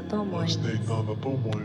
んだと思います